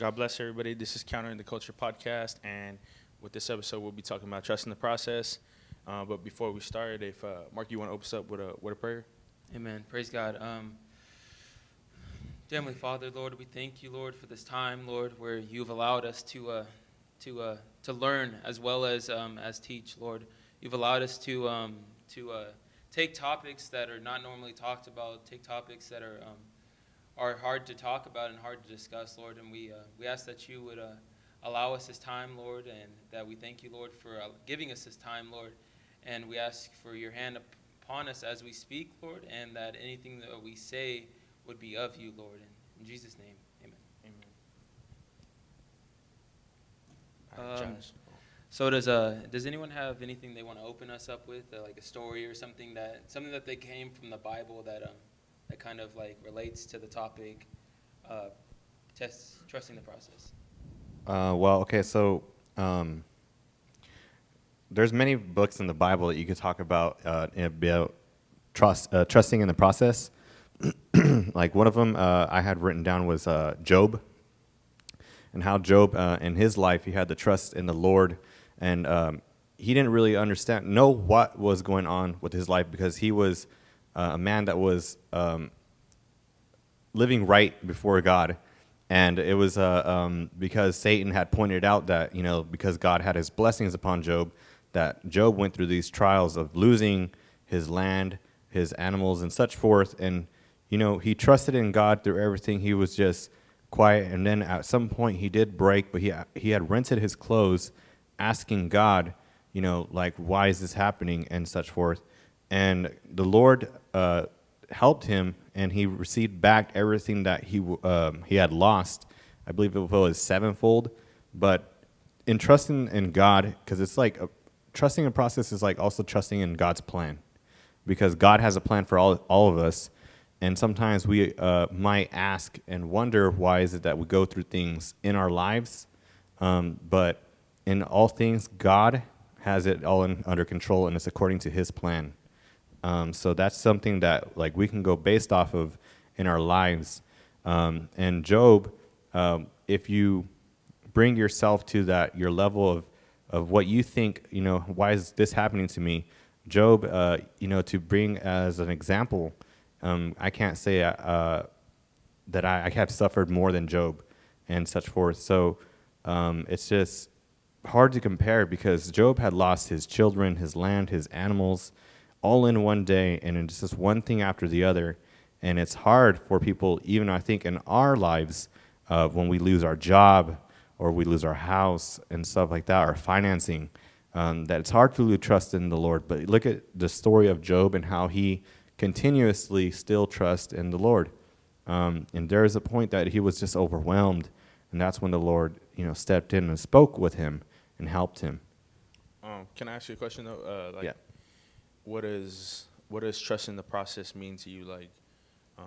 God bless everybody. This is Countering the Culture podcast, and with this episode, we'll be talking about trusting the process. Uh, but before we start, if uh, Mark, you want to open us up with a with a prayer? Amen. Praise God. Um, Heavenly Father, Lord, we thank you, Lord, for this time, Lord, where you've allowed us to uh, to uh, to learn as well as um, as teach, Lord. You've allowed us to um, to uh, take topics that are not normally talked about, take topics that are um, are hard to talk about and hard to discuss, Lord. And we, uh, we ask that you would uh, allow us this time, Lord, and that we thank you, Lord, for uh, giving us this time, Lord. And we ask for your hand upon us as we speak, Lord, and that anything that we say would be of you, Lord. In, in Jesus' name, amen. Amen. Right, um, so does uh does anyone have anything they want to open us up with, uh, like a story or something that something that they came from the Bible that um that kind of like relates to the topic, uh, test, trusting the process? Uh, well, okay, so um, there's many books in the Bible that you could talk about uh, about trust, uh, trusting in the process. like one of them uh, I had written down was uh, Job, and how Job uh, in his life he had the trust in the Lord, and um, he didn't really understand know what was going on with his life because he was uh, a man that was um, living right before God. And it was uh, um, because Satan had pointed out that, you know, because God had his blessings upon Job, that Job went through these trials of losing his land, his animals, and such forth. And, you know, he trusted in God through everything. He was just quiet. And then at some point he did break, but he, he had rented his clothes, asking God, you know, like, why is this happening, and such forth. And the Lord uh, helped him, and he received back everything that he um, he had lost. I believe it was sevenfold. But in trusting in God, because it's like a, trusting a process is like also trusting in God's plan, because God has a plan for all all of us. And sometimes we uh, might ask and wonder why is it that we go through things in our lives, um, but in all things, God has it all in, under control, and it's according to His plan. Um, so that's something that like we can go based off of in our lives. Um, and Job, um, if you bring yourself to that your level of of what you think, you know, why is this happening to me? Job, uh, you know, to bring as an example, um, I can't say uh, that I, I, have suffered more than Job and such forth. So um, it's just hard to compare because Job had lost his children, his land, his animals, all in one day and it's just one thing after the other. And it's hard for people, even I think in our lives, uh, when we lose our job or we lose our house and stuff like that, our financing, um, that it's hard to lose trust in the Lord. But look at the story of Job and how he continuously still trusts in the Lord. Um, and there is a point that he was just overwhelmed, and that's when the Lord, you know, stepped in and spoke with him and helped him. Um, can I ask you a question though? Uh, like, yeah what is what does trusting the process mean to you? Like, um,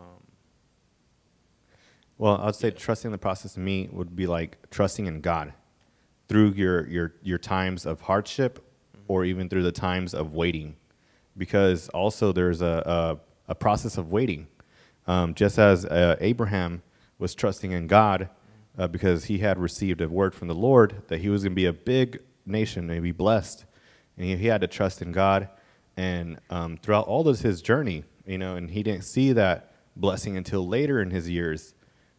well, I'd say yeah. trusting the process to me would be like trusting in God through your your your times of hardship, mm-hmm. or even through the times of waiting, because also there's a a, a process of waiting, um, just as uh, Abraham was trusting in God. Uh, because he had received a word from the Lord that he was going to be a big nation and be blessed. And he, he had to trust in God and um, throughout all of his journey, you know, and he didn't see that blessing until later in his years.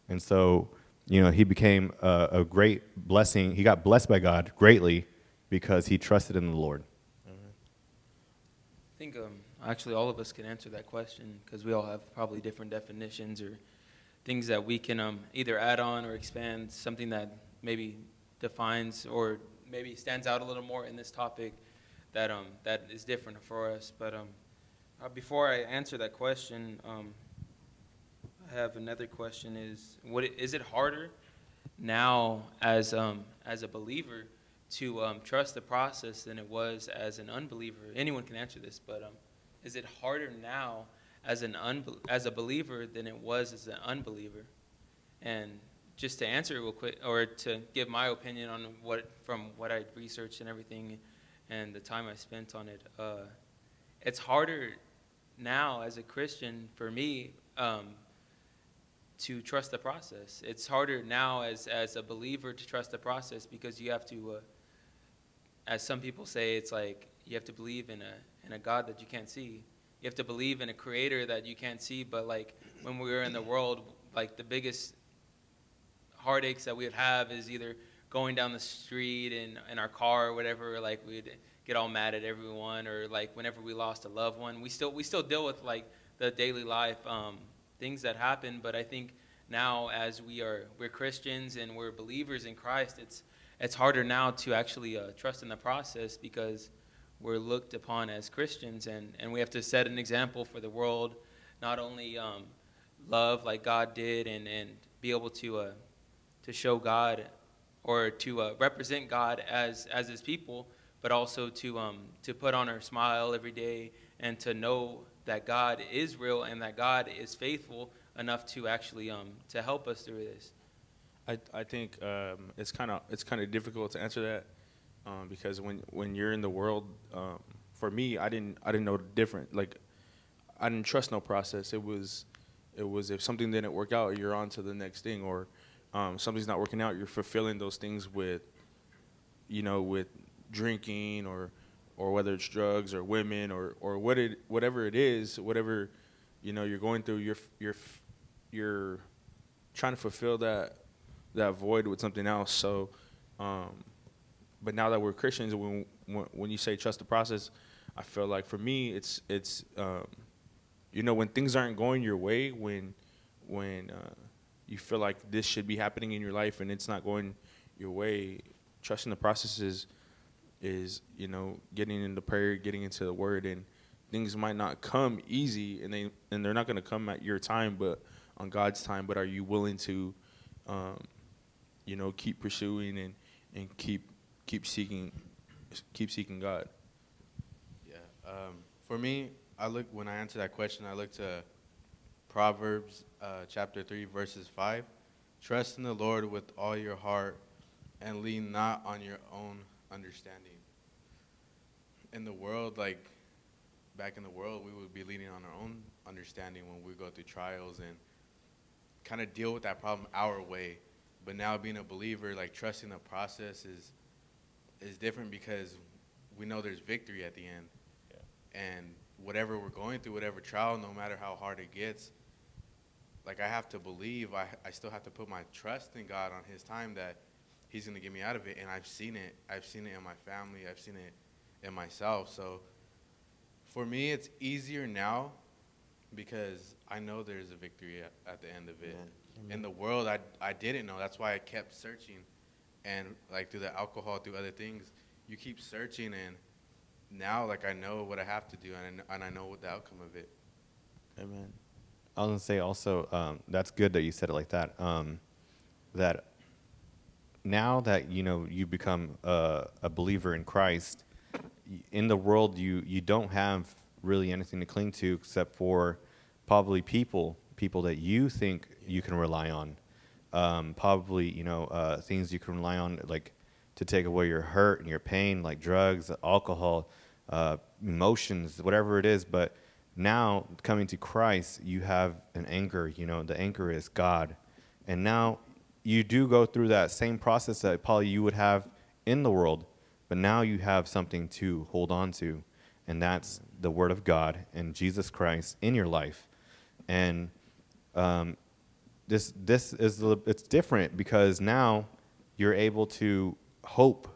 And so, you know, he became a, a great blessing. He got blessed by God greatly because he trusted in the Lord. I think um, actually all of us can answer that question because we all have probably different definitions or things that we can um, either add on or expand, something that maybe defines or maybe stands out a little more in this topic that um that is different for us. But um, uh, before I answer that question, um, I have another question: Is what is it harder now as um as a believer to um, trust the process than it was as an unbeliever? Anyone can answer this, but um, is it harder now as an unbe- as a believer than it was as an unbeliever? And just to answer real quick, or to give my opinion on what from what I researched and everything and the time I spent on it. Uh, it's harder now as a Christian for me um, to trust the process. It's harder now as as a believer to trust the process because you have to, uh, as some people say, it's like you have to believe in a in a God that you can't see. You have to believe in a creator that you can't see. But like when we were in the world, like the biggest heartaches that we'd have is either going down the street in, in our car or whatever, like we'd get all mad at everyone, or like whenever we lost a loved one, we still we still deal with like the daily life um, things that happen. But I think now, as we are we're Christians and we're believers in Christ, it's it's harder now to actually uh, trust in the process because we're looked upon as Christians, and and we have to set an example for the world, not only um, love like God did, and and be able to uh, to show God or to uh, represent God as as His people, but also to um, to put on our smile every day and to know that God is real and that God is faithful enough to actually um, to help us through this. I I think um, it's kind of it's kind of difficult to answer that um, because when when you're in the world, um, for me, I didn't I didn't know the different. Like I didn't trust no process. It was it was if something didn't work out, you're on to the next thing, or um, something's not working out, you're fulfilling those things with, you know, with drinking or or whether it's drugs or women or or what it whatever it is, whatever you know you're going through, you're you're you're trying to fulfill that that void with something else. So, um, but now that we're Christians, when, when when you say trust the process, I feel like for me, it's it's um, you know when things aren't going your way, when when uh, you feel like this should be happening in your life and it's not going your way, trusting the process is is you know getting into prayer, getting into the Word, and things might not come easy, and they and they're not going to come at your time, but on God's time. But are you willing to, um, you know, keep pursuing and and keep keep seeking keep seeking God? Yeah. Um, for me, I look when I answer that question, I look to Proverbs uh, chapter three, verses five. Trust in the Lord with all your heart, and lean not on your own understanding. In the world, like back in the world, we would be leaning on our own understanding when we go through trials and kind of deal with that problem our way. But now being a believer, like trusting the process is is different because we know there's victory at the end. Yeah. And whatever we're going through, whatever trial, no matter how hard it gets, like I have to believe, I, I still have to put my trust in God on His time that He's going to get me out of it. And I've seen it. I've seen it in my family. I've seen it in myself. So for me, it's easier now because I know there's a victory at, at the end of it. Amen. In the world, I, I didn't know. That's why I kept searching. And like through the alcohol, through other things, you keep searching. And now, like, I know what I have to do and, and I know what the outcome of it. Amen. I was gonna say also um, that's good that you said it like that. Um, that now that you know you become a, a believer in Christ, in the world you you don't have really anything to cling to except for probably people people that you think you can rely on. Um, probably you know uh, things you can rely on like to take away your hurt and your pain, like drugs, alcohol, uh, emotions, whatever it is. But now coming to Christ, you have an anchor. You know, the anchor is God, and now you do go through that same process that probably you would have in the world, but now you have something to hold on to, and that's the Word of God and Jesus Christ in your life, and um, this this is it's different because now you're able to hope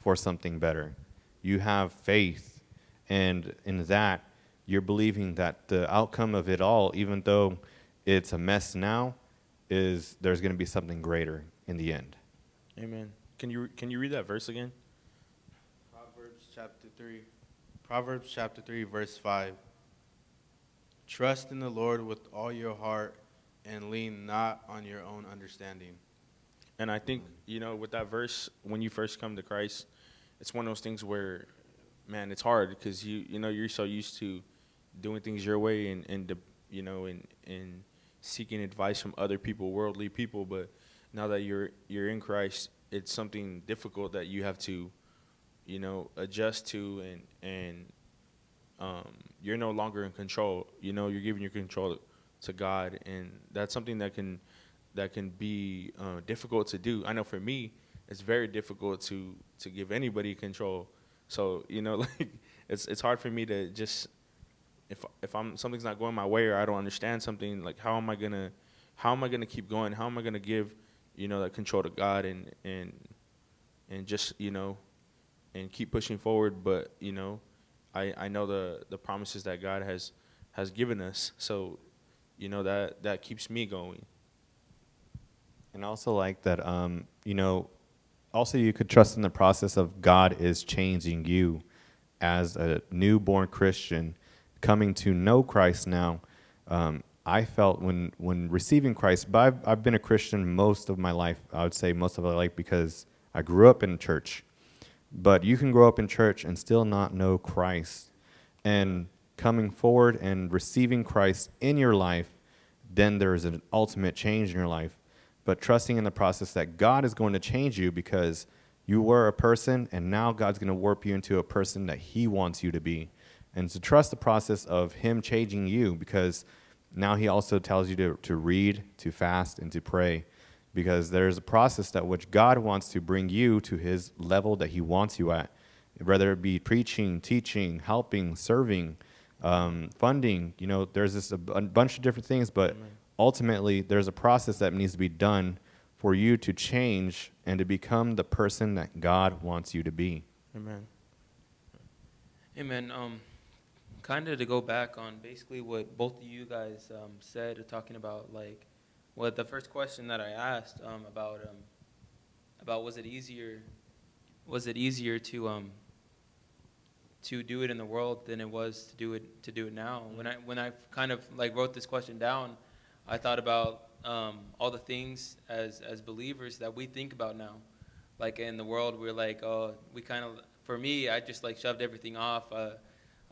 for something better. You have faith, and in that you're believing that the outcome of it all, even though it's a mess now, is there's going to be something greater in the end. Amen. Can you can you read that verse again? Proverbs chapter 3. Proverbs chapter 3, verse 5. Trust in the Lord with all your heart and lean not on your own understanding. And I think you know with that verse, when you first come to Christ, it's one of those things where, man, it's hard because you you know you're so used to doing things your way and and you know and and seeking advice from other people, worldly people. But now that you're you're in Christ, it's something difficult that you have to, you know, adjust to and and um, you're no longer in control. You know, you're giving your control to God, and that's something that can that can be uh, difficult to do. I know for me, it's very difficult to to give anybody control. So you know, like it's it's hard for me to just if if I'm something's not going my way or I don't understand something, like how am I gonna how am I gonna keep going? How am I gonna give you know that control to God and and and just you know and keep pushing forward? But you know, I I know the the promises that God has has given us. So you know that that keeps me going. And also like that, um, you know, also you could trust in the process of God is changing you as a newborn Christian coming to know Christ now. Um, I felt when when receiving Christ, but I've, I've been a Christian most of my life. I would say most of my life because I grew up in church. But you can grow up in church and still not know Christ. And coming forward and receiving Christ in your life, then there is an ultimate change in your life but trusting in the process that God is going to change you because you were a person and now God's going to warp you into a person that He wants you to be. And to trust the process of Him changing you because now He also tells you to, to read, to fast, and to pray because there's a process that which God wants to bring you to His level that He wants you at, whether it be preaching, teaching, helping, serving, um, funding. You know, there's this a, bunch of different things, but ultimately there's a process that needs to be done for you to change and to become the person that God wants you to be. Amen. Amen. Um, kind of to go back on basically what both of you guys um, said, talking about like what the first question that I asked um, about um, about was it easier was it easier to um, to do it in the world than it was to do it to do it now. When I when I kind of like wrote this question down, I thought about um, all the things as as believers that we think about now. Like in the world, we're like, oh, we kind of. For me, I just like shoved everything off. Uh,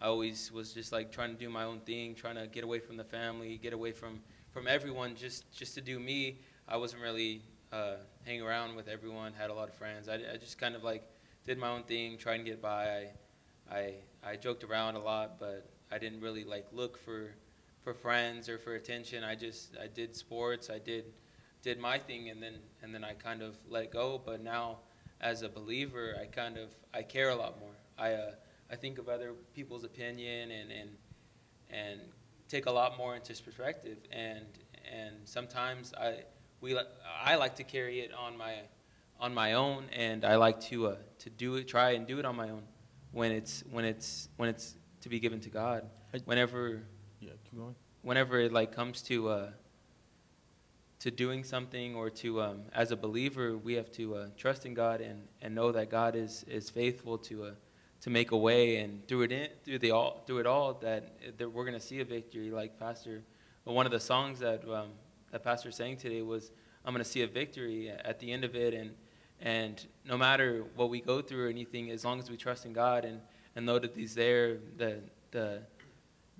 I always was just like trying to do my own thing, trying to get away from the family, get away from from everyone, just just to do me. I wasn't really uh, hanging around with everyone. Had a lot of friends. I, I just kind of like did my own thing, trying to get by. I I I joked around a lot, but I didn't really like look for for friends or for attention. I just I did sports. I did did my thing, and then and then I kind of let go. But now, as a believer, I kind of I care a lot more. I uh, I think of other people's opinion and and and take a lot more into perspective. And and sometimes I we I like to carry it on my on my own, and I like to uh, to do it, try and do it on my own when it's when it's when it's to be given to God. Whenever yeah, keep going. Whenever it like comes to uh, to doing something or to um, as a believer, we have to uh, trust in God and, and know that God is, is faithful to uh, to make a way and through it in, through the all through it all that, that we're gonna see a victory. Like Pastor, one of the songs that um, that Pastor sang today was, "I'm gonna see a victory at the end of it." And and no matter what we go through or anything, as long as we trust in God and and know that He's there, the the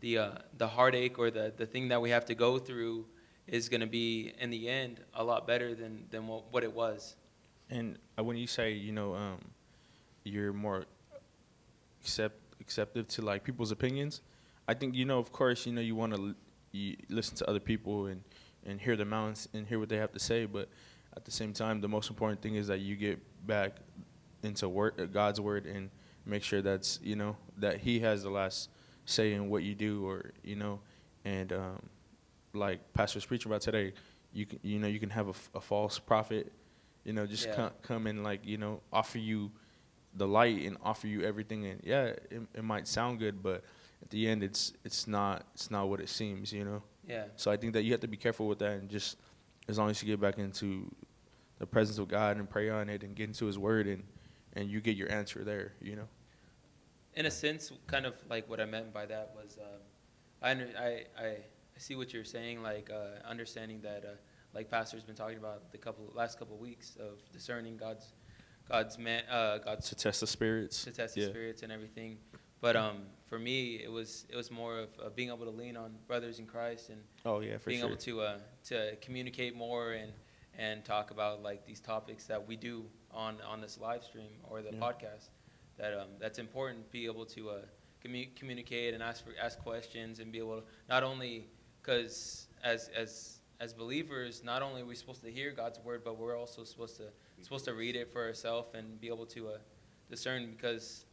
the uh, the heartache or the the thing that we have to go through is going to be in the end a lot better than than what, what it was. And uh, when you say you know um, you're more accept acceptive to like people's opinions, I think you know of course you know you want to listen to other people and and hear them out and hear what they have to say, but at the same time the most important thing is that you get back into word, uh, God's word and make sure that's you know that He has the last say in what you do or you know and um, like pastor's preaching about today you can you know you can have a, a false prophet you know just yeah. come, come and like you know offer you the light and offer you everything. And yeah it, it might sound good but at the end it's it's not it's not what it seems you know? Yeah. So i think that you have to be careful with that and just as long as you get back into the presence of god and pray on it and get into his word and and you get your answer there you know? In a sense, kind of like what I meant by that was, I, I, I, I see what you're saying, like uh, understanding that, uh, like Pastor's been talking about the couple last couple of weeks of discerning God's, God's man, uh, God's to test the spirits, to test the yeah. spirits and everything. But um, for me, it was it was more of uh, being able to lean on brothers in Christ and oh yeah, being sure. able to uh, to communicate more and and talk about like these topics that we do on on this live stream or the yeah. podcast that um, that's important to be able to uh, commu- communicate and ask for, ask questions and be able to not only because as as as believers, not only are we supposed to hear God's word, but we're also supposed to supposed to read it for ourselves and be able to uh, discern because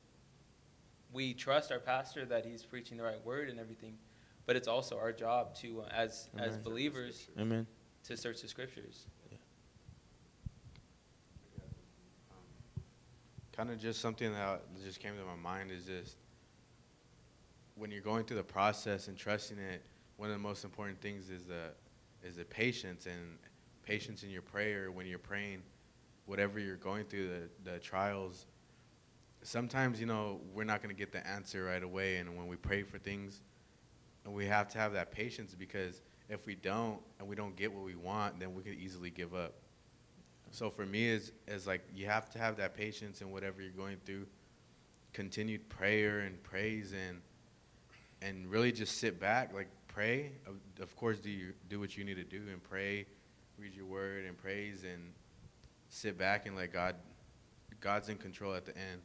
we trust our pastor that he's preaching the right word and everything, but it's also our job to, uh, as as believers, Amen. to search the scriptures. Kind of just something that just came to my mind is just when you're going through the process and trusting it. One of the most important things is the is the patience and patience in your prayer when you're praying, whatever you're going through the the trials. Sometimes you know we're not going to get the answer right away, and when we pray for things, and we have to have that patience because if we don't and we don't get what we want, then we could easily give up. So for me, is is like you have to have that patience in whatever you're going through, continued prayer and praise and and really just sit back, like pray. Of, of course, do you do what you need to do and pray, read your word and praise and sit back and let God, God's in control at the end.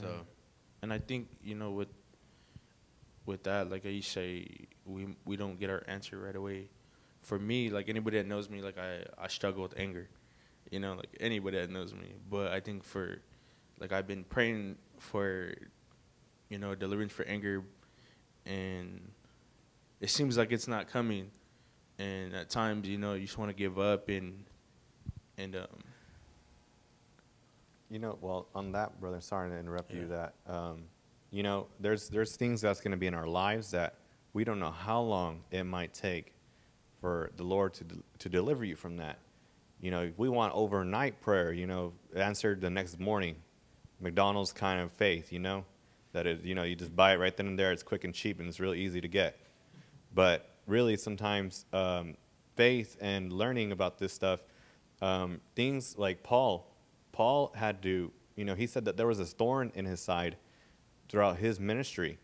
So And I think you know with with that, like you say, we we don't get our answer right away. For me, like anybody that knows me, like I I struggle with anger, you know, like anybody that knows me. But I think for like I've been praying for, you know, deliverance for anger, and it seems like it's not coming, and at times you know you just want to give up and and um You know, well, on that, brother, sorry to interrupt you. That um, you know, there's there's things that's going to be in our lives that we don't know how long it might take for the Lord to de- to deliver you from that. You know, if we want overnight prayer. You know, answered the next morning, McDonald's kind of faith. You know, that is, you know, you just buy it right then and there. It's quick and cheap, and it's really easy to get. But really, sometimes um, faith and learning about this stuff, um, things like Paul, Paul had to, you know, he said that there was a thorn in his side throughout his ministry.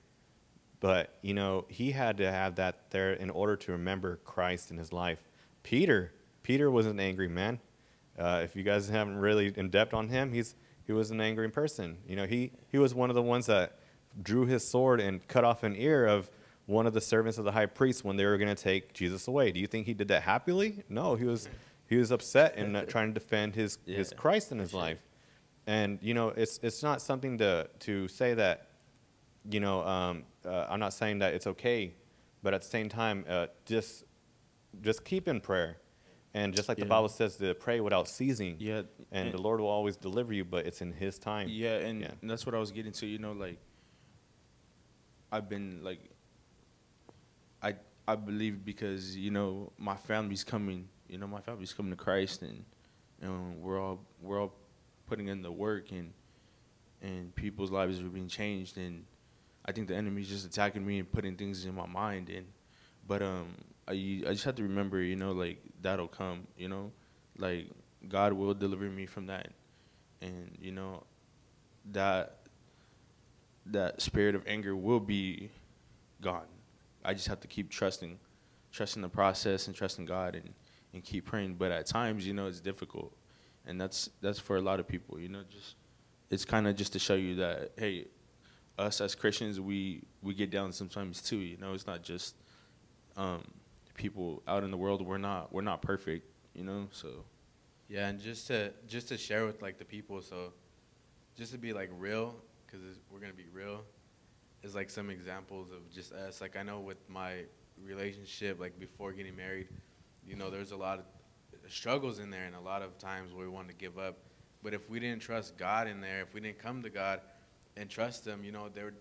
But, you know, he had to have that there in order to remember Christ in his life. Peter, Peter was an angry man. Uh, if you guys haven't really in depth on him, he's he was an angry person. You know, he he was one of the ones that drew his sword and cut off an ear of one of the servants of the high priest when they were going to take Jesus away. Do you think he did that happily? No, he was he was upset and uh, trying to defend his his Christ in his sure. life. And you know, it's it's not something to to say that you know, um, uh, I'm not saying that it's okay, but at the same time, uh, just just keep in prayer, and just like the Bible says, to pray without ceasing. yeah And the Lord will always deliver you, but it's in His time. Yeah, and, Yeah. and that's what I was getting to. You know, like I've been like I believe because you know my family's coming. You know, my family's coming to Christ, and and we're all we're all putting in the work, and and people's lives are being changed, and I think the enemy's just attacking me and putting things in my mind, and but um I I just have to remember, you know, like that'll come. You know, like God will deliver me from that, and you know that that spirit of anger will be gone. I just have to keep trusting, trusting the process and trusting God and, and keep praying. But at times, you know, it's difficult, and that's that's for a lot of people. You know, just it's kind of just to show you that hey, us as Christians, we we get down sometimes too. You know, it's not just um, people out in the world. We're not we're not perfect. You know, so Yeah, and just to just to share with like the people, so just to be like real, because we're gonna be real, is like some examples of just us. Like I know with my relationship, like before getting married, you know, there's a lot of struggles in there, and a lot of times where we wanted to give up. But if we didn't trust God in there, if we didn't come to God and trust Him, you know, there,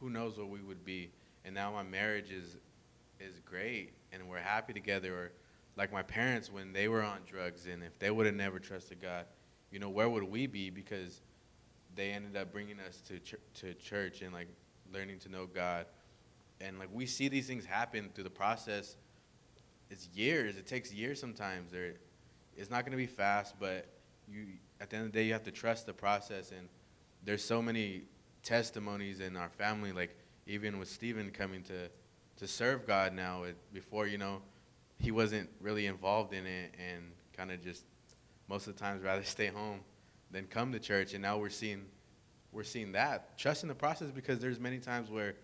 who knows what we would be. And now my marriage is is great, and we're happy together. Or like my parents when they were on drugs, and if they would have never trusted God, you know, where would we be? Because they ended up bringing us to ch- to church and like learning to know God, and like we see these things happen through the process. It's years. It takes years sometimes. There, it's not going to be fast, but you at the end of the day you have to trust the process. And there's so many testimonies in our family, like even with Stephen coming to to serve God now. It, before you know, he wasn't really involved in it and kind of just most of the times rather stay home than come to church. And now we're seeing we're seeing that trust in the process because there's many times where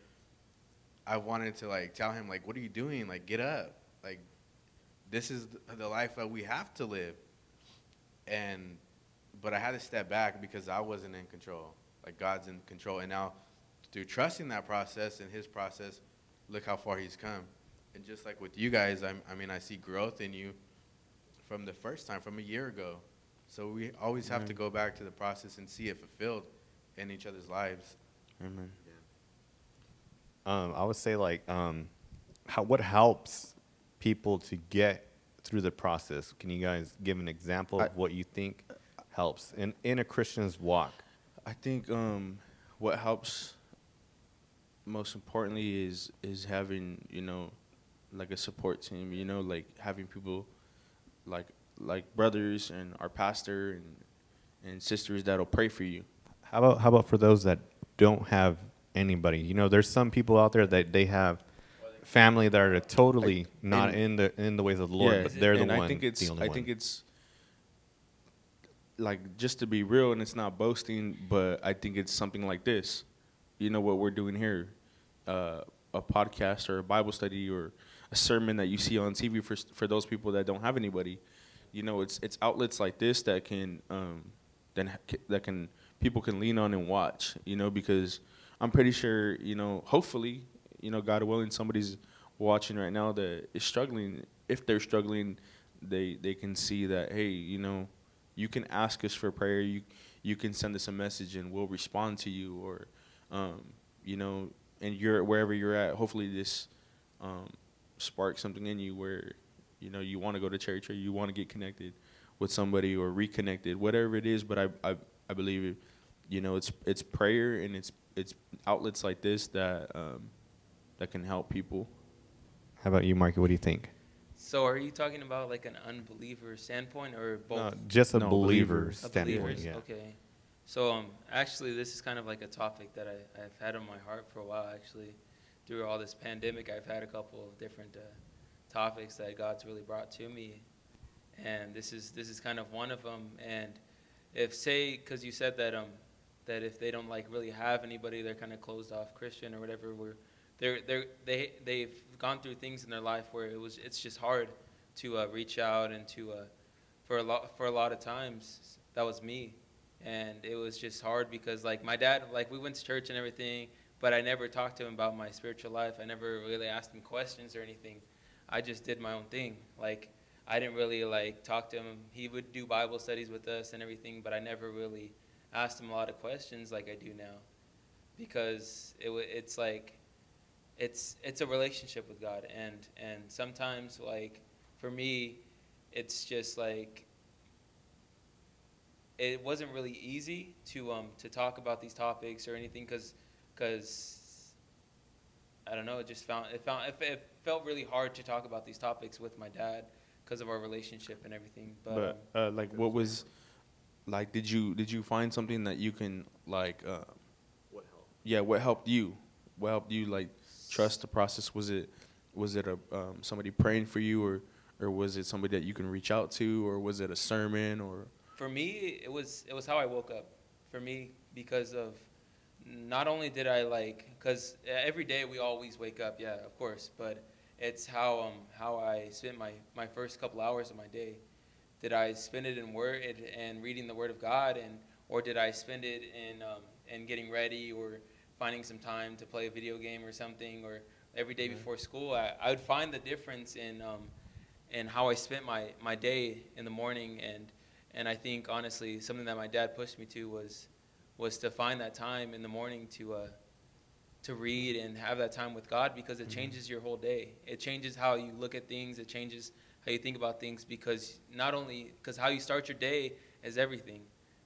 I wanted to like tell him like, what are you doing? Like get up, like this is the life that we have to live. And, but I had to step back because I wasn't in control. Like God's in control. And now, through trusting that process and His process, look how far He's come. And just like with you guys, I'm, I mean, I see growth in you from the first time, from a year ago. So we always have to go back to the process and see it fulfilled in each other's lives. Amen. Um, I would say like, um, how what helps people to get through the process? Can you guys give an example of I- what you think helps in in a Christian's walk? I think um, what helps most importantly is is having you know like a support team. You know, like having people like like brothers and our pastor and and sisters that'll pray for you. How about how about for those that don't have anybody? You know, there's some people out there that they have family that are totally not in the in the ways of the Lord, Yeah, but they're the and one. I think it's I one. think it's like just to be real, and it's not boasting, but I think it's something like this. You know what we're doing here, uh, a podcast or a Bible study or a sermon that you see on TV for for those people that don't have anybody. You know, it's it's outlets like this that can um, then ha- that can people can lean on and watch. You know, because I'm pretty sure you know, hopefully, you know, God willing, somebody's watching right now that is struggling. If they're struggling, they they can see that hey, you know, you can ask us for prayer. You you can send us a message and we'll respond to you. Or, um, you know, and you're wherever you're at. Hopefully, this um, sparks something in you where you know you want to go to church or you want to get connected with somebody or reconnected, whatever it is. But I I, I believe it, you know it's it's prayer and it's it's outlets like this that um, that can help people. How about you, Marky? What do you think? So are you talking about like an unbeliever standpoint or both? No, just a No, believer believers. Standpoint. believers? Yeah. Okay. So um, actually, this is kind of like a topic that I, I've had on my heart for a while. Actually, through all this pandemic, I've had a couple of different uh, topics that God's really brought to me, and this is this is kind of one of them. And if say, because you said that um, that if they don't like really have anybody, they're kind of closed off Christian or whatever. Where they're they're they they've gone through things in their life where it was it's just hard to uh, reach out and to uh, for a lot for a lot of times that was me. And it was just hard because like my dad like we went to church and everything but i never talked to him about my spiritual life. I never really asked him questions or anything. I just did my own thing. Like i didn't really like talk to him. He would do bible studies with us and everything but i never really asked him a lot of questions like i do now. Because it it's like it's it's a relationship with god. And and sometimes like for me it's just like it wasn't really easy to um to talk about these topics or anything because because I don't know it just found it found it, it felt really hard to talk about these topics with my dad because of our relationship and everything. But, um, But uh, like, what was like? Did you did you find something that you can like? Uh, What helped? yeah, what helped you? What helped you like trust the process? Was it was it a um, somebody praying for you, or or was it somebody that you can reach out to, or was it a sermon, or for me it was it was how I woke up for me because of not only did I like because every day we always wake up yeah of course but it's how um how I spent my my first couple hours of my day did I spend it in word and reading the word of God and or did I spend it in um, in getting ready or finding some time to play a video game or something or every day before school I, I would find the difference in um, in how I spent my, my day in the morning and and I think honestly something that my dad pushed me to was was to find that time in the morning to uh, to read and have that time with God because it changes your whole day. It changes how you look at things. It changes how you think about things because not only because how you start your day is everything.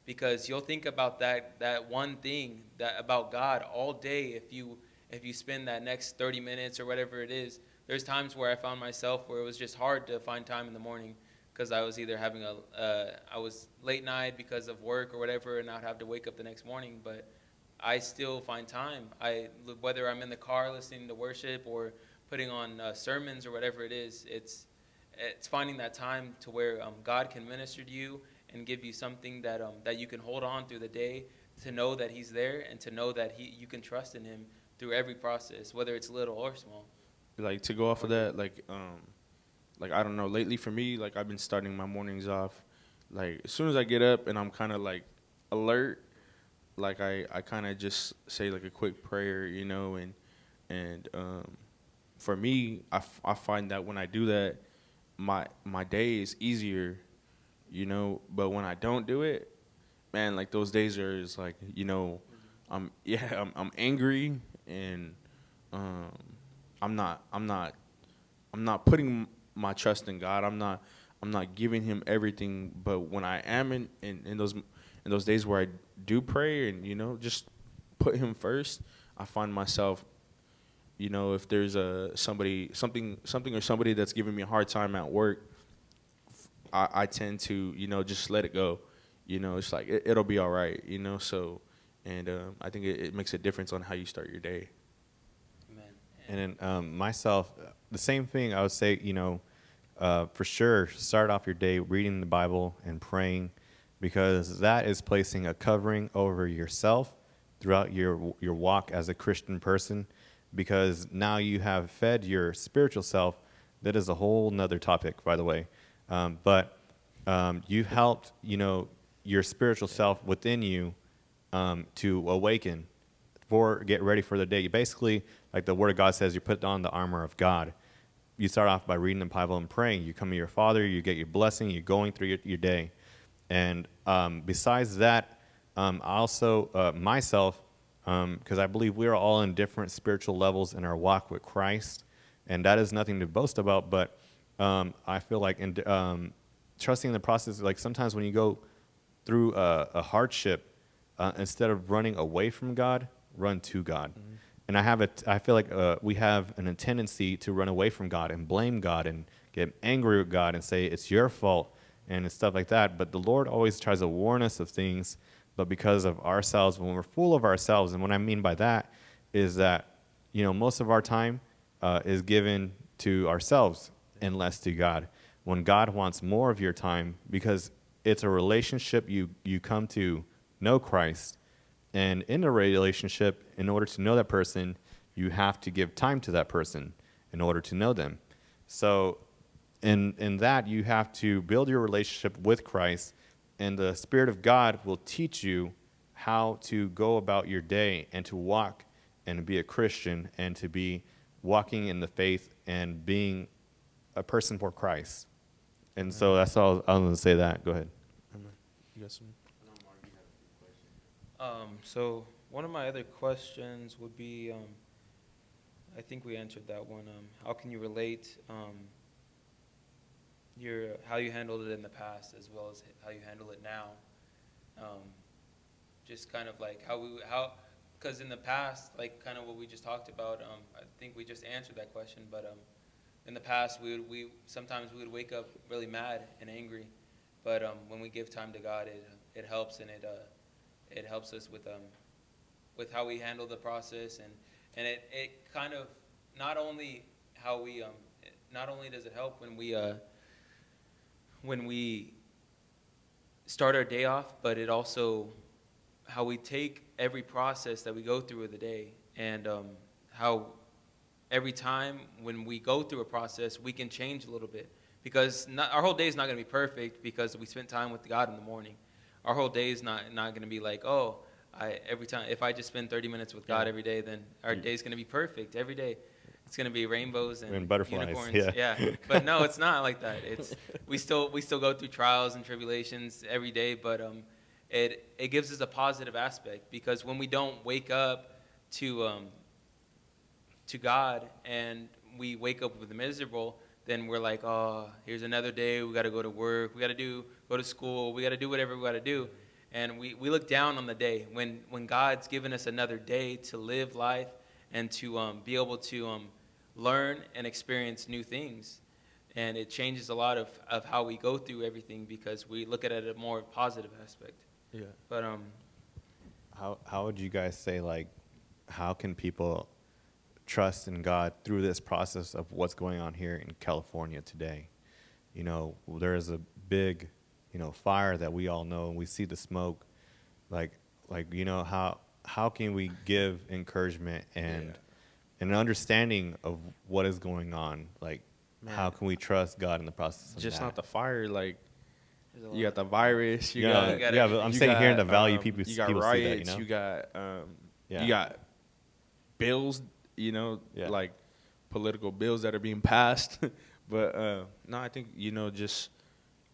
Because you'll think about that that one thing that about God all day if you if you spend that next 30 minutes or whatever it is. There's times where I found myself where it was just hard to find time in the morning because I was either having a uh, I was late night because of work or whatever, and I'd have to wake up the next morning. But I still find time. I whether I'm in the car listening to worship or putting on uh, sermons or whatever it is, it's it's finding that time to where um, God can minister to you and give you something that um, that you can hold on through the day to know that He's there and to know that He you can trust in Him through every process, whether it's little or small. like to go off of that, like um, like I don't know. Lately, for me, like I've been starting my mornings off, like as soon as I get up and I'm kind of like alert, like I I kind of just say like a quick prayer, you know, and and um, for me, I, I find that when I do that, my my day is easier, you know. But when I don't do it, man, like those days are is like you know, I'm yeah, I'm I'm angry and um, I'm not I'm not I'm not putting my trust in God. I'm not I'm not giving Him everything. But when I am in in, in those in those days where I do pray and you know just put Him first, I find myself you know if there's a somebody something something or somebody that's giving me a hard time at work i, I tend to you know just let it go. You know it's like it, will be all right you know so and um, i think it, it, makes a difference on how you start your day. Amen. and then um, myself the same thing i would say you know uh, for sure start off your day reading the bible and praying because that is placing a covering over yourself throughout your your walk as a christian person because now you have fed your spiritual self. That is a whole nother topic, by the way. Um, but um, you helped, you know, your spiritual self within you um, to awaken for get ready for the day. You basically, like the Word of God says, you put on the armor of God. You start off by reading the Bible and praying. You come to your Father, you get your blessing, you're going through your, your day. And um, besides that, um, also uh, myself, because um, I believe we are all in different spiritual levels in our walk with Christ, and that is nothing to boast about. But um, I feel like in, um, trusting in the process, like sometimes when you go through a, a hardship, uh, instead of running away from God, run to God. Mm-hmm. And I have a, I feel like uh, we have an, a tendency to run away from God and blame God and get angry with God and say it's your fault and stuff like that. But the Lord always tries to warn us of things but because of ourselves, when we're full of ourselves, and what I mean by that is that, you know, most of our time uh, is given to ourselves and less to God. When God wants more of your time, because it's a relationship you, you come to know Christ, and in a relationship, in order to know that person, you have to give time to that person in order to know them. So, in, in that, you have to build your relationship with Christ and the Spirit of God will teach you how to go about your day and to walk and be a Christian and to be walking in the faith and being a person for Christ. And so that's all I was going to say that. Go ahead. You got some? Um, so one of my other questions would be, um, I think we answered that one. Um, how can you relate um, your how you handled it in the past as well as how you handle it now. Um, just kind of like how we how because in the past, like kind of what we just talked about, um, I think we just answered that question. But um, in the past, we would we sometimes we would wake up really mad and angry, but um, when we give time to God, it it helps and it uh, it helps us with um, with how we handle the process and and it, it kind of not only how we um, not only does it help when we uh, when we start our day off, but it also how we take every process that we go through of the day and um, how every time when we go through a process, we can change a little bit. Because not, our whole day is not going to be perfect because we spent time with God in the morning. Our whole day is not, not going to be like, oh, I, every time, if I just spend 30 minutes with God every day, then our day is going to be perfect every day it's going to be rainbows and, and butterflies. Unicorns. Yeah. yeah. But no, it's not like that. It's we still we still go through trials and tribulations every day, but um, it it gives us a positive aspect because when we don't wake up to um, to God and we wake up with the miserable, then we're like, oh, here's another day. We got to go to work. We got to do go to school. We got to do whatever we got to do. And we, we look down on the day when, when God's given us another day to live life and to um, be able to um, learn and experience new things. And it changes a lot of, of how we go through everything because we look at it at a more positive aspect. Yeah. But um, how how would you guys say like how can people trust in God through this process of what's going on here in California today? You know, there is a big, you know, fire that we all know and we see the smoke. Like like you know how how can we give encouragement and yeah an understanding of what is going on. Like, how can we trust God in the process? Of just that? not the fire. Like you got the virus. You yeah, got You got yeah, but I'm you saying here in the got, value, um, people you got people riots. see that, you know. You got um, Yeah. you got bills. You know, Yeah. like political bills that are being passed. but uh, no, I think you know just.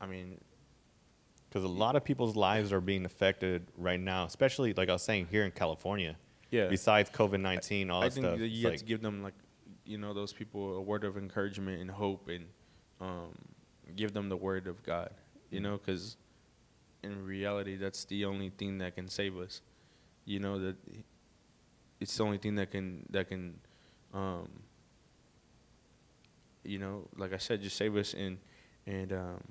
I mean, Because a lot of people's lives are being affected right now, especially like I was saying here in California. Yeah. Besides COVID nineteen, all I that think stuff. that it's you have like- to give them like, you know, those people a word of encouragement and hope, and um, give them the word of God. You know, because in reality, that's the only thing that can save us. You know that it's the only thing that can that can, um, you know, like I said, just save us and and um,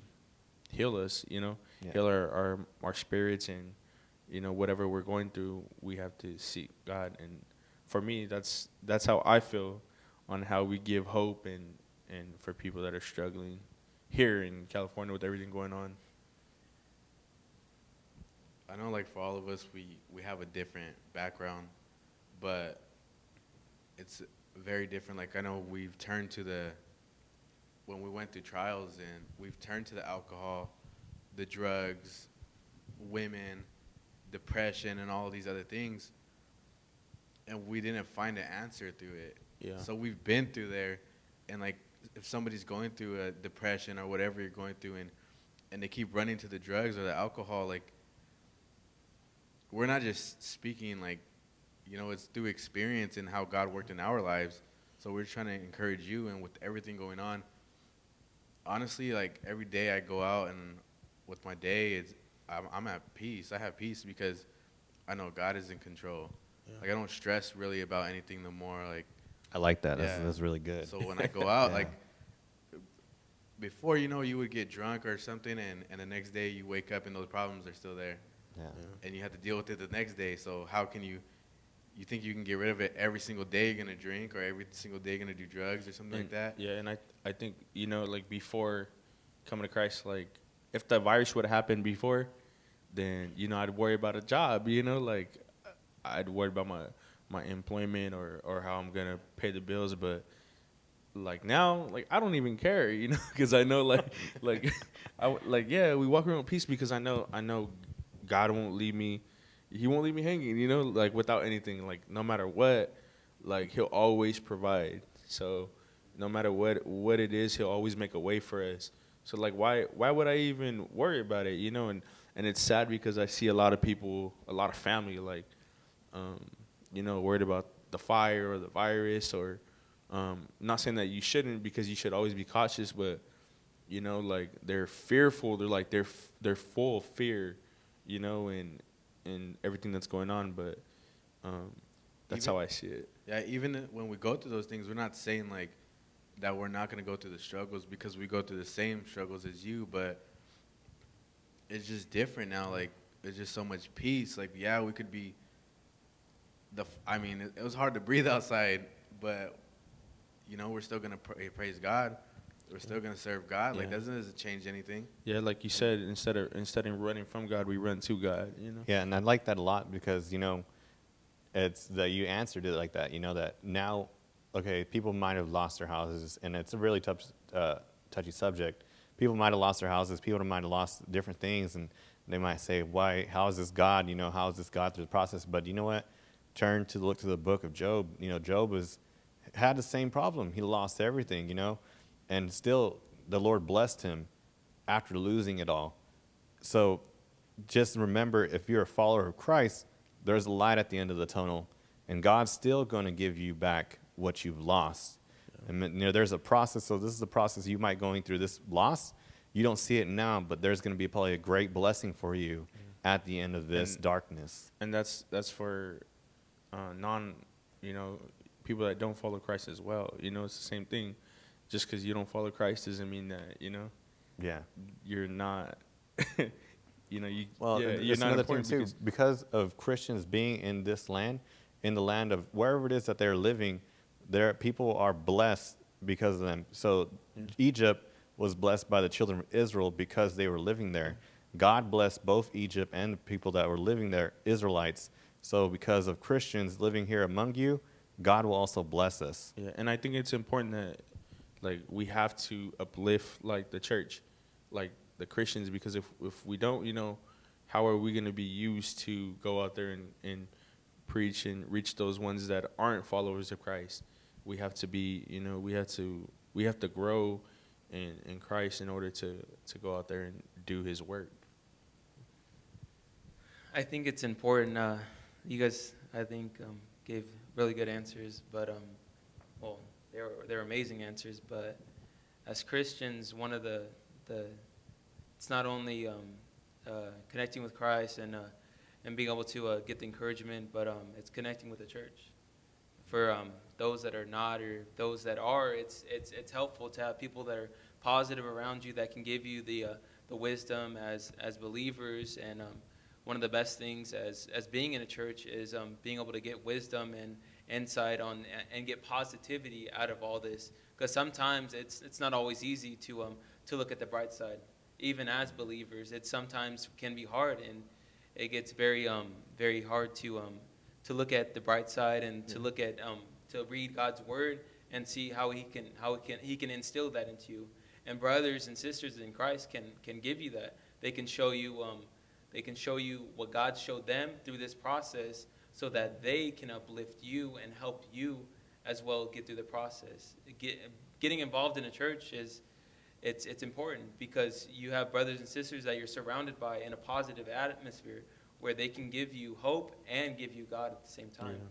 heal us. You know, Yeah. heal our, our our spirits and you know whatever we're going through we have to seek god and for me that's that's how i feel on how we give hope and and for people that are struggling here in california with everything going on I know, like for all of us, we we have a different background, but it's very different. Like I know we've turned to the when we went through trials, and we've turned to the alcohol, the drugs, women, depression, and all these other things, and we didn't find an answer through it. Yeah. So we've been through there, and like if somebody's going through a depression or whatever you're going through, and and they keep running to the drugs or the alcohol, like we're not just speaking like, you know, it's through experience and how God worked in our lives. So we're trying to encourage you, and with everything going on, honestly, like every day I go out and with my day, it's I'm, I'm at peace. I have peace because I know God is in control. Yeah. Like I don't stress really about anything The more. Like I like that. That's, Yeah. that's really good. so when I go out, Yeah. like before, you know, you would get drunk or something, and, and the next day you wake up and those problems are still there, yeah. and you have to deal with it the next day. So how can you? You think you can get rid of it every single day you're gonna drink, or every single day you're gonna do drugs or something like that? yeah and i i think you know like before coming to christ like if the virus would have happened before then you know i'd worry about a job you know like i'd worry about my my employment or or how i'm gonna pay the bills but like now like i don't even care you know because i know like like i like yeah we walk around with peace because i know i know god won't leave me he won't leave me hanging you know like without anything like no matter what like he'll always provide. So no matter what what it is he'll always make a way for us so like why why would i even worry about it you know? And and it's sad because i see a lot of people a lot of family like um you know worried about the fire or the virus or um not saying that you shouldn't because you should always be cautious but you know like they're fearful. They're like they're they're full of fear you know and and everything that's going on but um that's Even- how i see it. Yeah, even when we go through those things, we're not saying like that we're not gonna go through the struggles because we go through the same struggles as you, but it's just different now. Like it's just so much peace. Like yeah, we could be the. I mean, it, it was hard to breathe outside, but you know we're still gonna pra- eh, praise God. We're still gonna serve God. Like Yeah. doesn't doesn't change anything. Yeah, like you said, instead of instead of running from God, we run to God. You know. Yeah, and I like that a lot because you know, it's that you answered it like that. You know that now, okay, people might have lost their houses, and it's a really tough, uh, touchy subject. People might have lost their houses. People might have lost different things, and they might say, "Why? How is this God? You know, how is this God through the process?" But you know what? Turn to look to the book of Job. You know, Job was had the same problem. He lost everything. You know, and still the Lord blessed him after losing it all. So just remember if you're a follower of Christ, there's a light at the end of the tunnel, and God's still going to give you back what you've lost. And you know, there's a process. So this is the process you might going through this loss. You don't see it now, but there's going to be probably a great blessing for you at the end of this And- darkness. and that's that's for uh, non, you know, people that don't follow Christ as well. You know, it's the same thing. Just because you don't follow Christ doesn't mean that you know Yeah. you're not. you know, you Well, yeah, you're it's not another thing too. because- Because of Christians being in this land, in the land of wherever it is that they're living, their people are blessed because of them. So Egypt was blessed by the children of Israel because they were living there. God blessed both Egypt and the people that were living there, Israelites. So because of Christians living here among you, God will also bless us. Yeah, and I think it's important that, Like we have to uplift like the church, like the Christians, because if if we don't, you know, how are we going to be used to go out there and, and preach and reach those ones that aren't followers of Christ? We have to be, you know, we have to we have to grow in in Christ in order to to go out there and do His work. I think it's important. Uh, you guys, I think, um, gave really good answers, but um, well, they were they were amazing answers. But as Christians, one of the the it's not only um, uh, connecting with Christ and uh, and being able to uh, get the encouragement, but um, it's connecting with the church. For um, those that are not or those that are, it's it's it's helpful to have people that are positive around you that can give you the uh, the wisdom as as believers. And um, one of the best things as, as being in a church is um, being able to get wisdom and insight on and get positivity out of all this. Because sometimes it's it's not always easy to um to look at the bright side. Even as believers it sometimes can be hard and it gets very um very hard to um to look at the bright side and to look at um to read God's word and see how he can how he can he can instill that into you and brothers and sisters in Christ can can give you that they can show you um they can show you what God showed them through this process so that they can uplift you and help you as well get through the process. Get, getting involved in a church is it's, it's important because you have brothers and sisters that you're surrounded by in a positive atmosphere where they can give you hope and give you God at the same time. Yeah.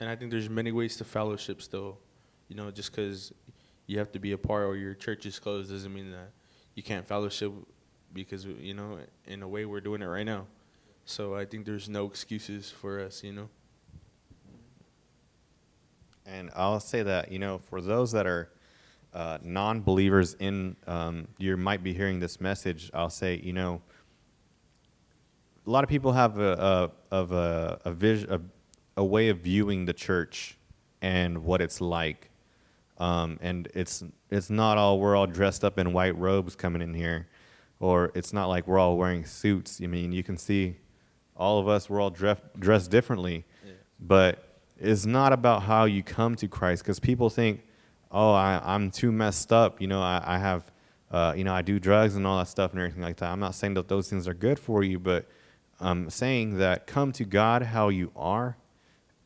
And I think there's many ways to fellowship still. You know, just because you have to be a part or your church is closed doesn't mean that you can't fellowship because you know in a way we're doing it right now so i think there's no excuses for us you know And I'll say that, you know, for those that are uh, non believers in, um, you might be hearing this message, I'll say, you know, a lot of people have a, a, of a, a, vis- a, way of viewing the church and what it's like. Um, and it's, it's not all, we're all dressed up in white robes coming in here, or it's not like we're all wearing suits. I mean, you can see all of us, we're all dressed dressed differently. But it's not about how you come to Christ because people think, oh, I, I'm too messed up. You know, I, I have, uh, you know, I do drugs and all that stuff and everything like that. I'm not saying that those things are good for you, but I'm saying that come to God how you are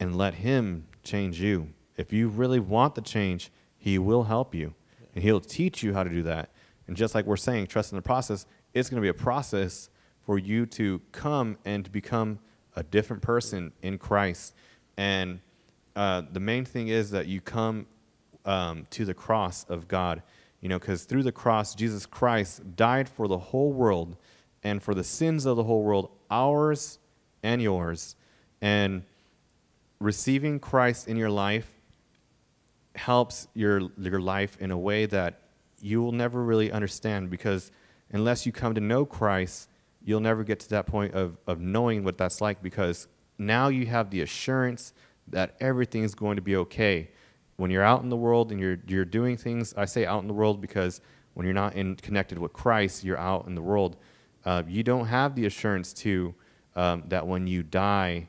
and let Him change you. If you really want the change, He will help you and He'll teach you how to do that. And just like we're saying, trust in the process, it's going to be a process for you to come and become a different person in Christ. And uh, the main thing is that you come um, to the cross of God, you know, because through the cross, Jesus Christ died for the whole world and for the sins of the whole world, ours and yours. And receiving Christ in your life helps your, your life in a way that you will never really understand because unless you come to know Christ, you'll never get to that point of, of knowing what that's like because now you have the assurance that everything is going to be okay. When you're out in the world and you're, you're doing things, I say out in the world because when you're not in, connected with Christ, you're out in the world. Uh, you don't have the assurance to um, that when you die,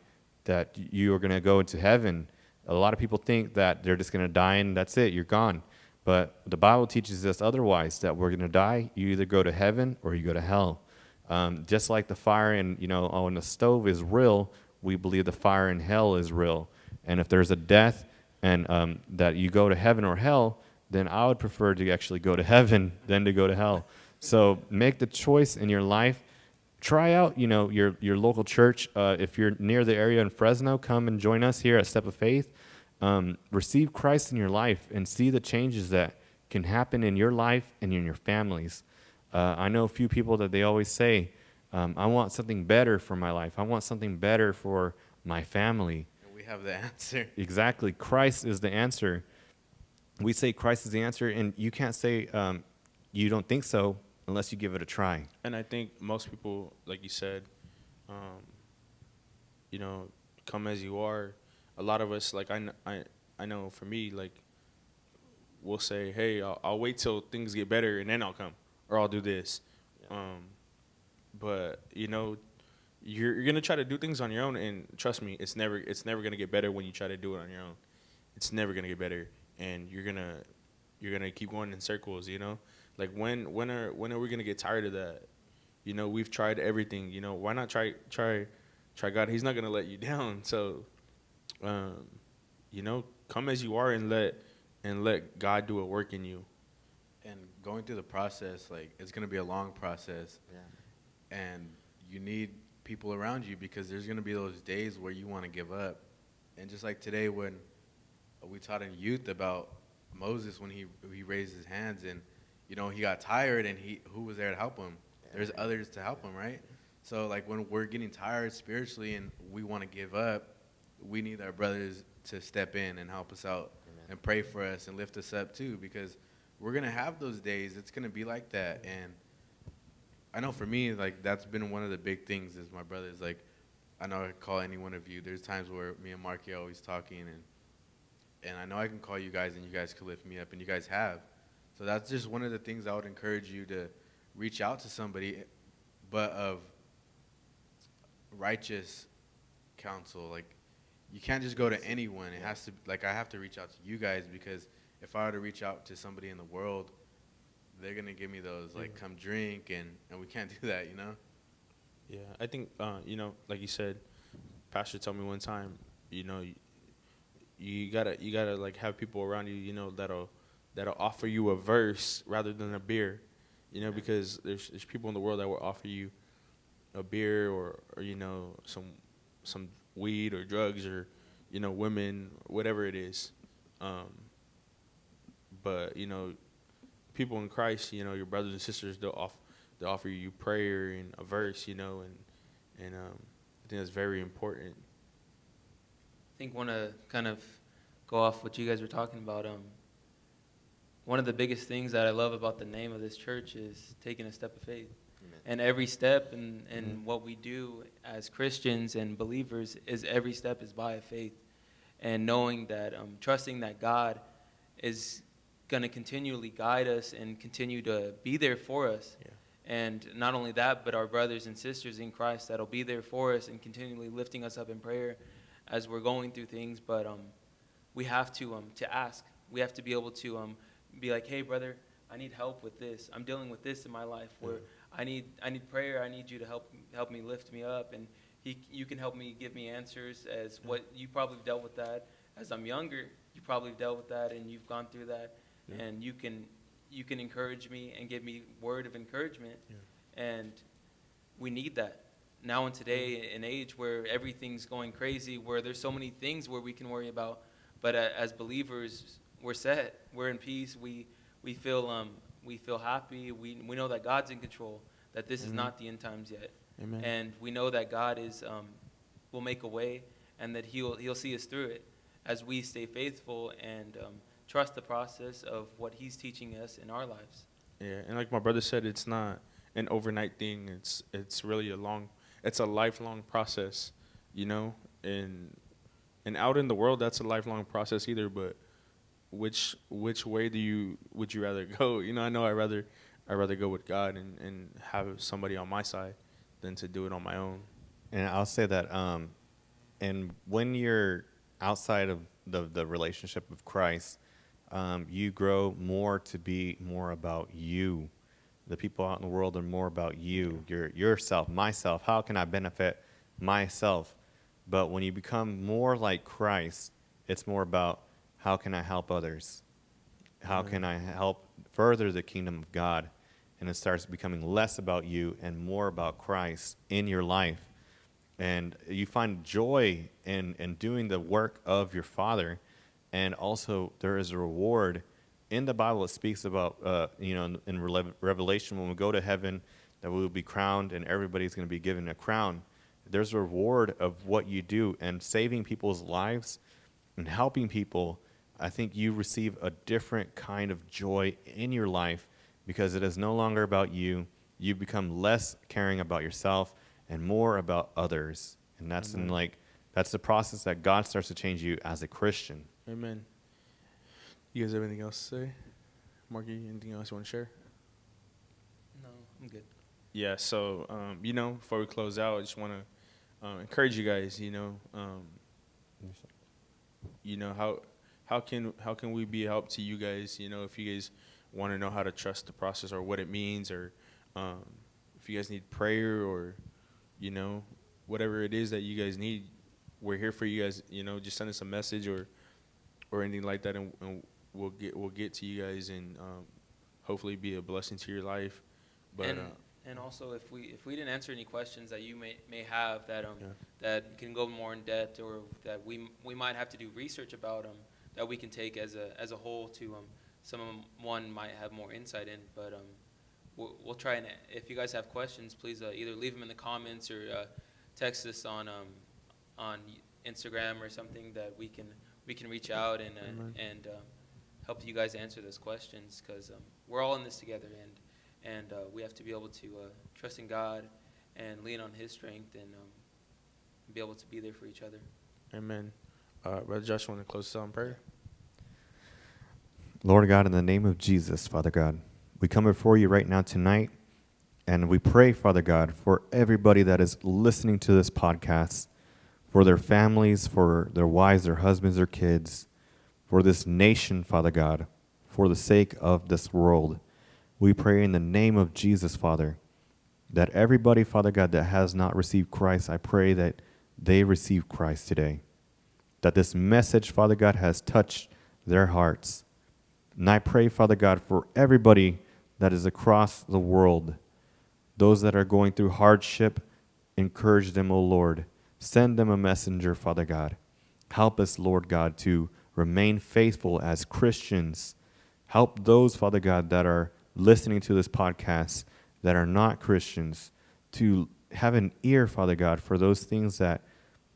that you are going to go into heaven. A lot of people think that they're just going to die and that's it, you're gone. But the Bible teaches us otherwise that we're going to die. You either go to heaven or you go to hell. Um, just like the fire in you know on the stove is real, we believe the fire in hell is real. And if there's a death and um, that you go to heaven or hell, then I would prefer to actually go to heaven than to go to hell. So make the choice in your life. Try out, you know, your your local church. Uh, if you're near the area in Fresno, come and join us here at Step of Faith. Um, receive Christ in your life and see the changes that can happen in your life and in your families. Uh, I know a few people that they always say, um, I want something better for my life. I want something better for my family. We have the answer. Exactly. Christ is the answer. We say Christ is the answer, and you can't say um, you don't think so unless you give it a try. and i think most people like you said um, you know come as you are a lot of us like i, I, I know for me like we'll say hey I'll, I'll wait till things get better and then i'll come or i'll do this um, but you know you're, you're gonna try to do things on your own and trust me it's never it's never gonna get better when you try to do it on your own it's never gonna get better and you're gonna you're gonna keep going in circles. You know, like when when are when are we gonna get tired of that? You know, we've tried everything. You know, why not try try try God? He's not gonna let you down. So, um, you know, come as you are and let and let God do a work in you. And going through the process, like it's gonna be a long process, Yeah. and you need people around you because there's gonna be those days where you want to give up. And just like today, when we taught in youth about Moses when he he raised his hands and you know he got tired and he who was there to help him? There's others to help him, right? So like when we're getting tired spiritually and we want to give up, we need our brothers to step in and help us out and pray for us and lift us up too because we're gonna have those days. It's gonna be like that, and I know for me, like that's been one of the big things. Is my brothers like, I know I can call any one of you. There's times where me and Marky are always talking, and and I know I can call you guys, and you guys can lift me up, and you guys have. So that's just one of the things I would encourage you to reach out to somebody, but of righteous counsel. Like you can't just go to anyone. It has to like I have to reach out to you guys because if I were to reach out to somebody in the world, they're gonna give me those like come drink and and we can't do that, you know. Yeah, I think uh, you know, like you said, Pastor told me one time, you know, you, you gotta you gotta like have people around you, you know, that'll that'll offer you a verse rather than a beer, you know, because there's there's people in the world that will offer you a beer or or you know some some weed or drugs or you know women whatever it is, um, but you know, people in Christ, you know, your brothers and sisters, they'll off they offer you prayer and a verse, you know, and and um, I think that's very important. I think want to kind of go off what you guys were talking about. Um, one of the biggest things that I love about the name of this church is taking a step of faith. And every step and and Mhm. what we do as Christians and believers is every step is by faith. And knowing that, um, trusting that God is going to continually guide us and continue to be there for us. Yeah. And not only that, but our brothers and sisters in Christ that'll be there for us and continually lifting us up in prayer as we're going through things. But um, we have to um, to ask. We have to be able to um, be like, hey, brother, I need help with this. I'm dealing with this in my life where I need I need prayer. I need you to help help me lift me up, and he you can help me give me answers as what you probably dealt with that. As I'm younger. You probably dealt with that, and you've gone through that, Yeah. and you can you can encourage me and give me word of encouragement, and we need that. Now in today an age where everything's going crazy, where there's so many things where we can worry about, but uh, as believers we're set, we're in peace, we we feel um we feel happy, we we know that God's in control, that this is Mhm. not the end times yet, Amen. and we know that God is um will make a way, and that he'll he'll see us through it as we stay faithful and um, trust the process of what He's teaching us in our lives. Yeah, and like my brother said, it's not an overnight thing. It's it's really a long, it's a lifelong process, you know. And and out in the world, that's a lifelong process either. But which which way do you would you rather go? You know, I know I rather I rather go with God and and have somebody on my side than to do it on my own. And I'll say that, um, and when you're outside of the, the relationship of Christ, um, you grow more to be more about you. The people out in the world are more about you, your yourself, myself. How can I benefit myself? But when you become more like Christ, it's more about how can I help others? How can I help further the kingdom of God? And it starts becoming less about you and more about Christ in your life. And you find joy in, in doing the work of your Father. And also, there is a reward. In the Bible, it speaks about, uh, you know, in, in Revelation, when we go to heaven, that we will be crowned and everybody's going to be given a crown. There's a reward of what you do and saving people's lives and helping people. I think you receive a different kind of joy in your life because it is no longer about you. You become less caring about yourself and more about others. And that's in like that's the process that God starts to change you as a Christian. Amen. You guys have anything else to say? Marky, anything else you want to share? No, I'm good. Yeah, so um, you know, before we close out, I just want to um, encourage you guys. You know, um, you know how how can how can we be a help to you guys? You know, if you guys want to know how to trust the process or what it means, or um, if you guys need prayer or you know whatever it is that you guys need, we're here for you guys. You know, just send us a message or or anything like that, and, and we'll get we'll get to you guys and um, hopefully be a blessing to your life. But and, uh, and also, if we if we didn't answer any questions that you may may have that um Yeah. that can go more in depth or that we we might have to do research about um that we can take as a as a whole to um someone might have more insight in, but um we'll, we'll try and if you guys have questions, please uh, either leave them in the comments or uh, text us on um on Instagram or something that we can we can reach out and uh, and um, help you guys answer those questions because um, we're all in this together and and uh, we have to be able to uh, trust in God and lean on His strength and um, be able to be there for each other. Amen. Uh, Brother Josh, want to close us out in prayer? Lord God, in the name of Jesus, Father God, we come before you right now tonight, and we pray, Father God, for everybody that is listening to this podcast, for their families, for their wives, their husbands, their kids, for this nation, Father God, for the sake of this world. We pray in the name of Jesus, Father, that everybody, Father God, that has not received Christ, I pray that they receive Christ today. That this message, Father God, has touched their hearts. And I pray, Father God, for everybody that is across the world, those that are going through hardship, encourage them, O Lord. Send them a messenger, Father God. Help us, Lord God, to remain faithful as Christians. Help those, Father God, that are listening to this podcast that are not Christians to have an ear, Father God, for those things that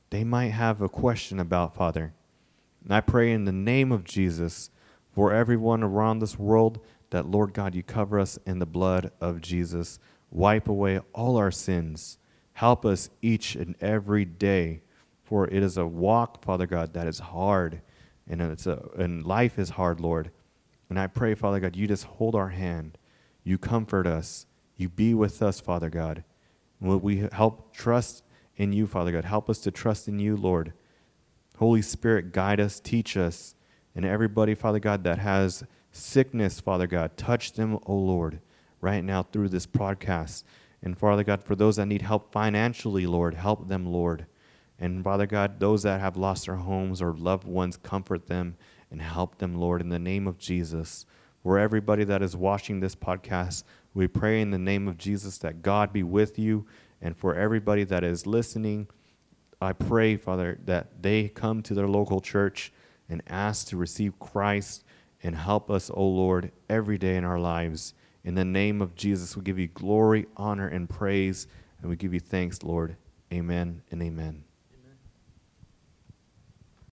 they might have a question about, Father. And I pray in the name of Jesus for everyone around this world that, Lord God, you cover us in the blood of Jesus. Wipe away all our sins. Help us each and every day, for it is a walk, Father God, that is hard, and it's a and life is hard, Lord. And I pray, Father God, you just hold our hand, you comfort us, you be with us, Father God. Will we help trust in you, Father God? Help us to trust in you, Lord. Holy Spirit, guide us, teach us, and everybody, Father God, that has sickness, Father God, touch them, O Lord, right now through this podcast. And Father God, for those that need help financially, Lord, help them, Lord. And Father God, those that have lost their homes or loved ones, comfort them and help them, Lord, in the name of Jesus. For everybody that is watching this podcast, we pray in the name of Jesus that God be with you. And for everybody that is listening, I pray, Father, that they come to their local church and ask to receive Christ and help us, O Lord, every day in our lives. In the name of Jesus, we give you glory, honor, and praise, and we give you thanks, Lord. Amen and amen.